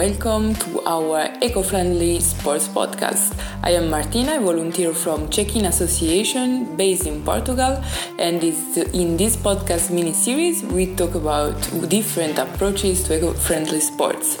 welcome to our eco friendly sports podcast. I am Martina, a volunteer from Check-in Association based in Portugal, and in this podcast mini series, we talk about different approaches to eco friendly sports.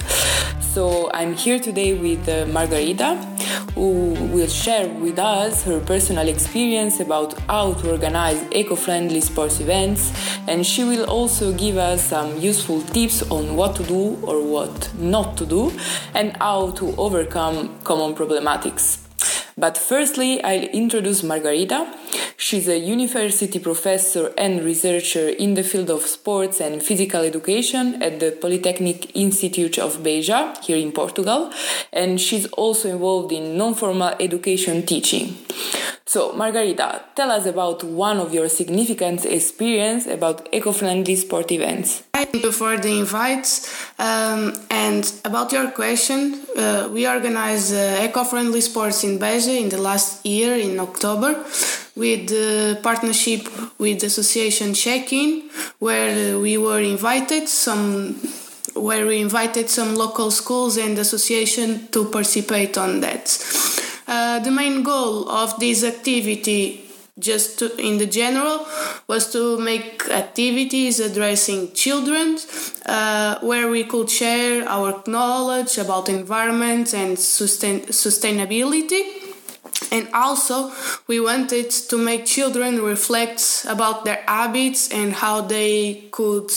So, I'm here today with uh, Margarida, who will share with us her personal experience about how to organize eco friendly sports events, and she will also give us some useful tips on what to do or what not to do and how to overcome common problematics. But firstly, I'll introduce Margarida. She's a university professor and researcher in the field of sports and physical education at the Polytechnic Institute of Beja here in Portugal, and she's also involved in non formal education teaching. So, Margarida, tell us about one of your significant experience about eco-friendly sport events. Thank you for the invite. Um, and about your question, uh, we organized uh, eco-friendly sports in Beja in the last year in October with the partnership with the association Check-in, where we were invited some where we invited some local schools and association to participate on that. Uh, the main goal of this activity just to, in the general was to make activities addressing children uh, where we could share our knowledge about environment and sustain, sustainability. And also we wanted to make children reflect about their habits and how they could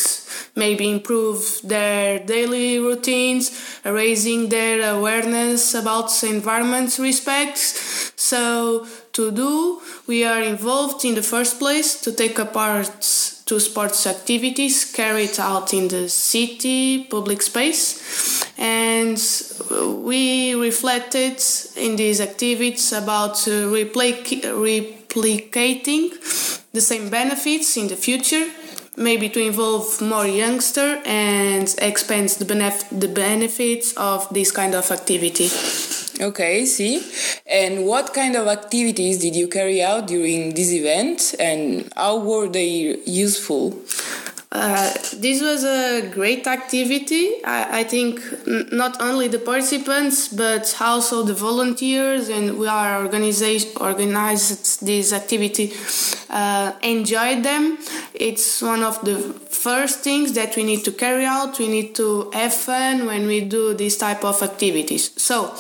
maybe improve their daily routines raising their awareness about the environment respect so to do we are involved in the first place to take a part to sports activities carried out in the city public space. And we reflected in these activities about uh, replic- replicating the same benefits in the future maybe to involve more youngster and expand the, benef- the benefits of this kind of activity Okay, see. And what kind of activities did you carry out during this event and how were they useful? Uh, this was a great activity. I, I think not only the participants, but also the volunteers and we are organized, organized this activity uh, enjoyed them. It's one of the first things that we need to carry out. We need to have fun when we do this type of activities. So,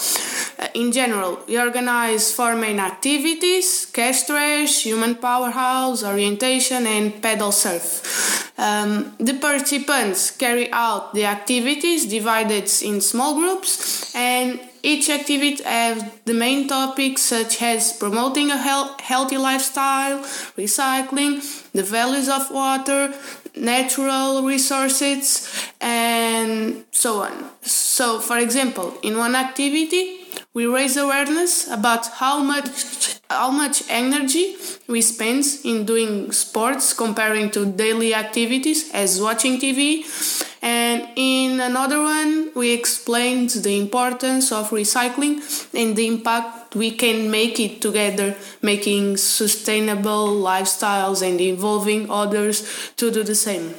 uh, in general, we organize four main activities cash trash, human powerhouse, orientation, and pedal surf. Um, the participants carry out the activities divided in small groups, and each activity has the main topics such as promoting a healthy lifestyle, recycling, the values of water, natural resources, and so on. So, for example, in one activity, we raise awareness about how much how much energy we spend in doing sports comparing to daily activities as watching TV and in another one we explained the importance of recycling and the impact we can make it together making sustainable lifestyles and involving others to do the same.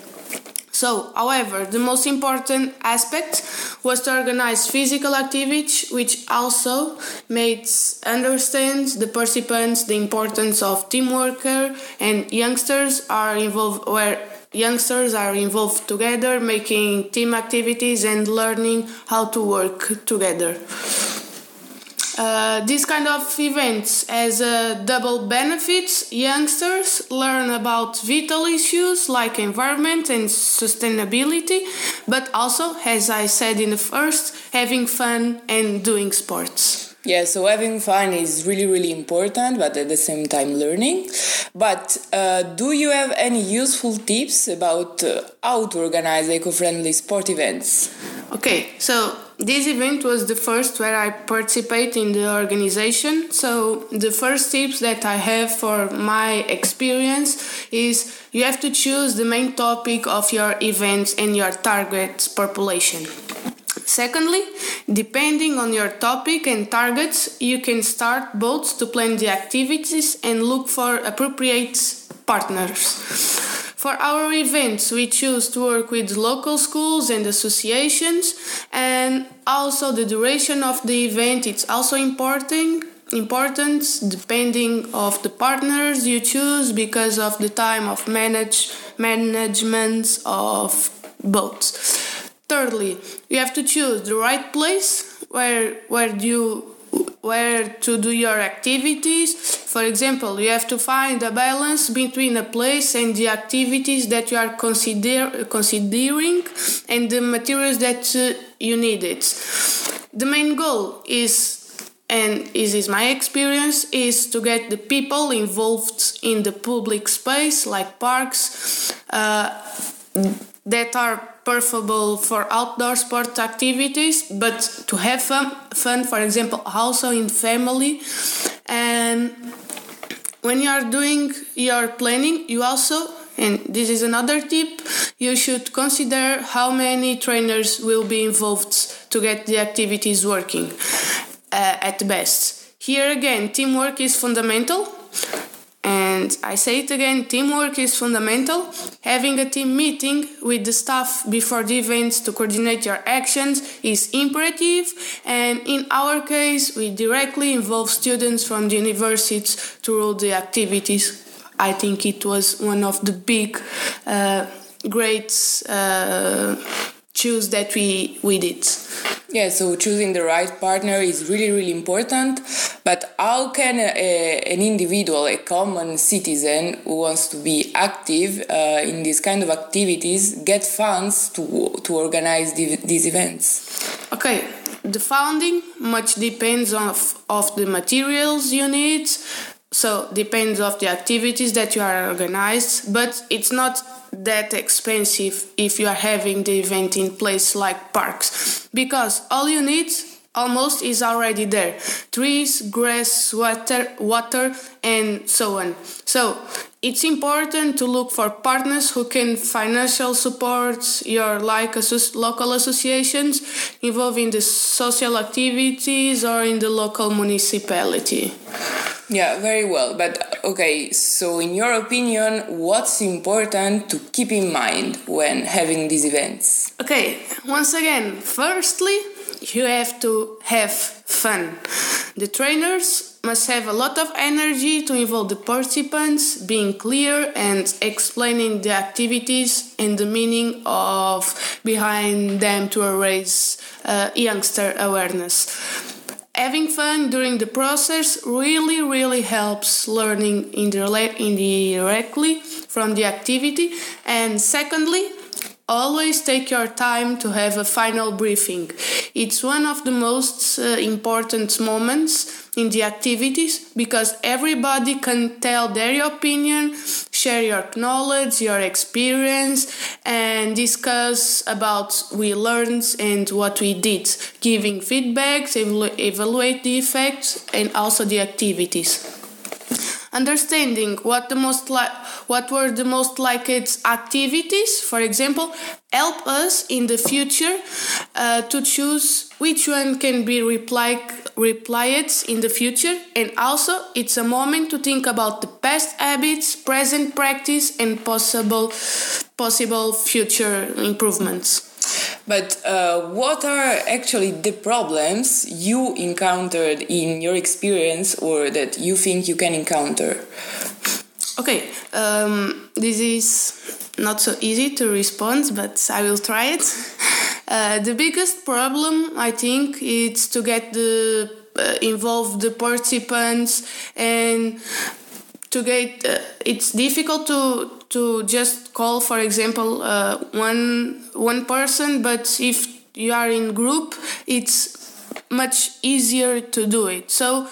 So, however, the most important aspect was to organize physical activities, which also made understand the participants the importance of teamwork and youngsters are involved where youngsters are involved together making team activities and learning how to work together. Uh, this kind of events has a double benefits. Youngsters learn about vital issues like environment and sustainability, but also, as I said in the first, having fun and doing sports. Yeah, so having fun is really, really important, but at the same time learning. But uh, do you have any useful tips about uh, how to organize eco friendly sport events? Okay, so this event was the first where I participate in the organization. So the first tips that I have for my experience is you have to choose the main topic of your events and your target population. Secondly, depending on your topic and targets, you can start both to plan the activities and look for appropriate partners. for our events, we choose to work with local schools and associations, and also the duration of the event. It's also important important depending of the partners you choose because of the time of manage management of boats. Thirdly, you have to choose the right place where where you where to do your activities. For example, you have to find a balance between a place and the activities that you are consider, considering and the materials that uh, you need it. The main goal is and this is my experience is to get the people involved in the public space like parks uh, that are preferable for outdoor sport activities but to have fun, fun for example also in family and when you are doing your planning you also and this is another tip you should consider how many trainers will be involved to get the activities working uh, at best. Here again, teamwork is fundamental. And I say it again teamwork is fundamental. Having a team meeting with the staff before the events to coordinate your actions is imperative. And in our case, we directly involve students from the universities to rule the activities. I think it was one of the big, uh, great uh, choose that we, we did. Yeah, so choosing the right partner is really, really important. But how can a, an individual, a common citizen who wants to be active uh, in these kind of activities, get funds to, to organize the, these events? Okay, the funding much depends on of, of the materials you need. So depends of the activities that you are organized, but it's not that expensive if you are having the event in place like parks. Because all you need almost is already there. Trees grass water water and so on. So it's important to look for partners who can financial support your like local associations involved in the social activities or in the local municipality yeah, very well. But okay, so in your opinion, what's important to keep in mind when having these events? Okay, once again, firstly, you have to have fun. The trainers must have a lot of energy to involve the participants, being clear and explaining the activities and the meaning of behind them to raise uh, youngster awareness having fun during the process really really helps learning indirectly from the activity. And secondly always take your time to have a final briefing. It's one of the most uh, important moments in the activities because everybody can tell their opinion, share your knowledge, your experience, and discuss about we learned and what we did, giving feedbacks, evaluate the effects, and also the activities. Understanding what the most what were the most liked activities? For example help us in the future uh, to choose which one can be replied replied in the future. And also it's a moment to think about the past habits present practice and possible possible future improvements. But uh, what are actually the problems you encountered in your experience or that you think you can encounter? Okay, um, this is not so easy to respond, but I will try it. Uh, the biggest problem, I think, is to get the uh, involve the participants and to get. Uh, it's difficult to to just call, for example, uh, one one person. But if you are in group, it's much easier to do it. So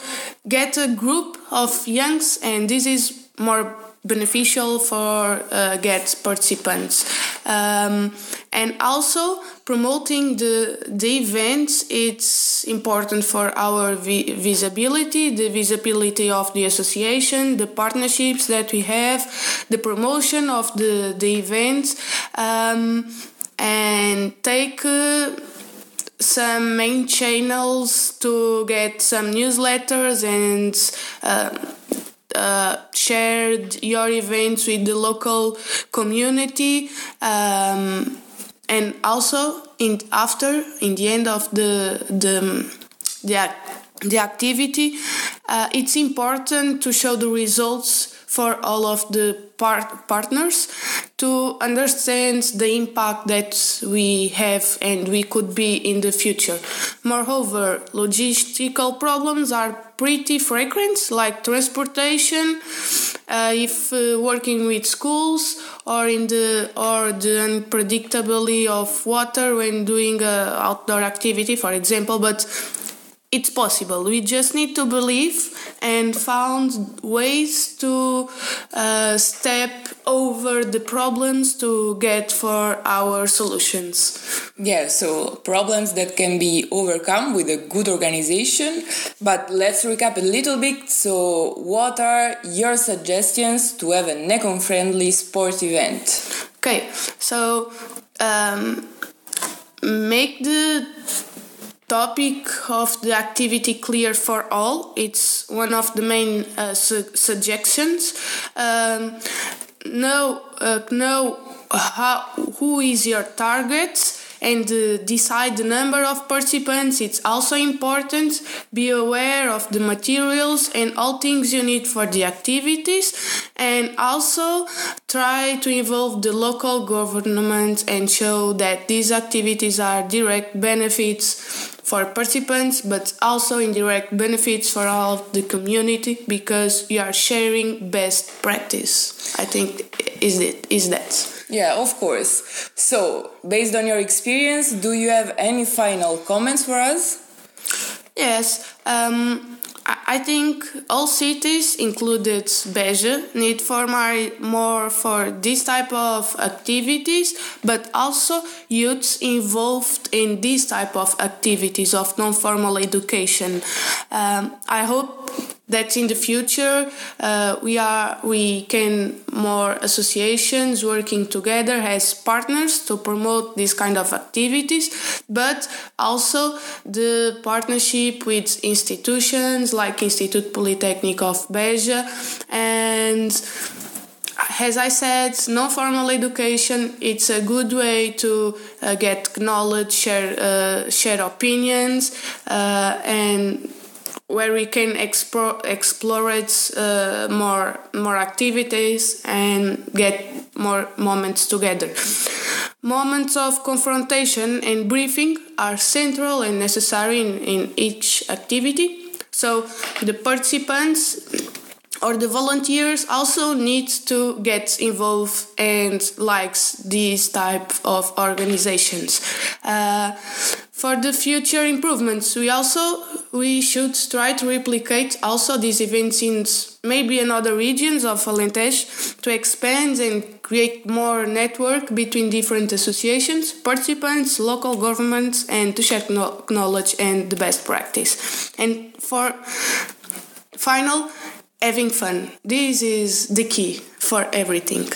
get a group of youngs, and this is more beneficial for uh, get participants. Um, and also promoting the the events it's important for our vi- visibility the visibility of the association the partnerships that we have the promotion of the the events um, and take uh, some main channels to get some newsletters and uh, uh, shared your events with the local community um, and also in after in the end of the the the, the activity uh, it's important to show the results for all of the part- partners to understand the impact that we have and we could be in the future. Moreover, logistical problems are pretty frequent, like transportation, uh, if uh, working with schools, or in the or the unpredictability of water when doing a outdoor activity, for example. But it's possible. We just need to believe and found ways to uh, step over the problems to get for our solutions. Yeah, so problems that can be overcome with a good organization. But let's recap a little bit. So, what are your suggestions to have an eco-friendly sport event? Okay, so um, make the topic of the activity clear for all. It's one of the main uh, su- suggestions. Um, know, uh, know how, who is your target and uh, decide the number of participants. It's also important. Be aware of the materials and all things you need for the activities, and also try to involve the local government and show that these activities are direct benefits for participants, but also indirect benefits for all of the community because you are sharing best practice. I think is it is that. Yeah, of course. So, based on your experience, do you have any final comments for us? Yes. Um, I think all cities, included Beja, need for more for this type of activities, but also youths involved in this type of activities of non-formal education. Um, I hope that in the future uh, we are we can more associations working together as partners to promote these kind of activities but also the partnership with institutions like institute polytechnic of beja. And as I said, non-formal education it's a good way to uh, get knowledge, share uh, share opinions, uh, and where we can explore explore it uh, more more activities and get more moments together. Moments of confrontation and briefing are central and necessary in, in each activity. So the participants or the volunteers also need to get involved and likes these type of organizations. Uh, for the future improvements, we also we should try to replicate also these events in maybe in other regions of Alentejo to expand and create more network between different associations, participants, local governments, and to share knowledge and the best practice. And for final, having fun. This is the key for everything.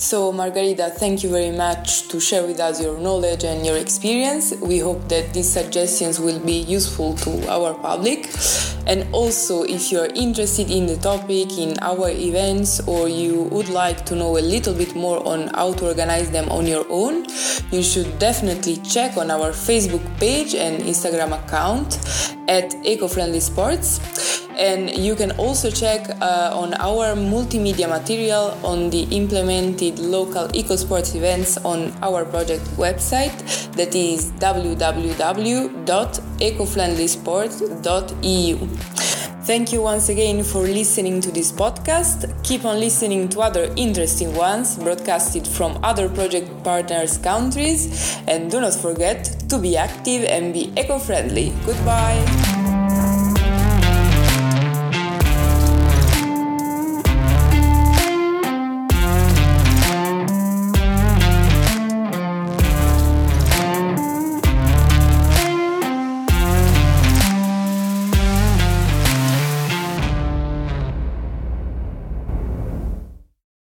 So, Margarida, thank you very much to share with us your knowledge and your experience. We hope that these suggestions will be useful to our public. And also, if you're interested in the topic, in our events, or you would like to know a little bit more on how to organize them on your own, you should definitely check on our Facebook page and Instagram account at Eco Friendly Sports. And you can also check uh, on our multimedia material on the implemented local eco sports events on our project website that is www.ecofriendlysport.eu Thank you once again for listening to this podcast. Keep on listening to other interesting ones broadcasted from other project partners' countries. And do not forget to be active and be eco friendly. Goodbye.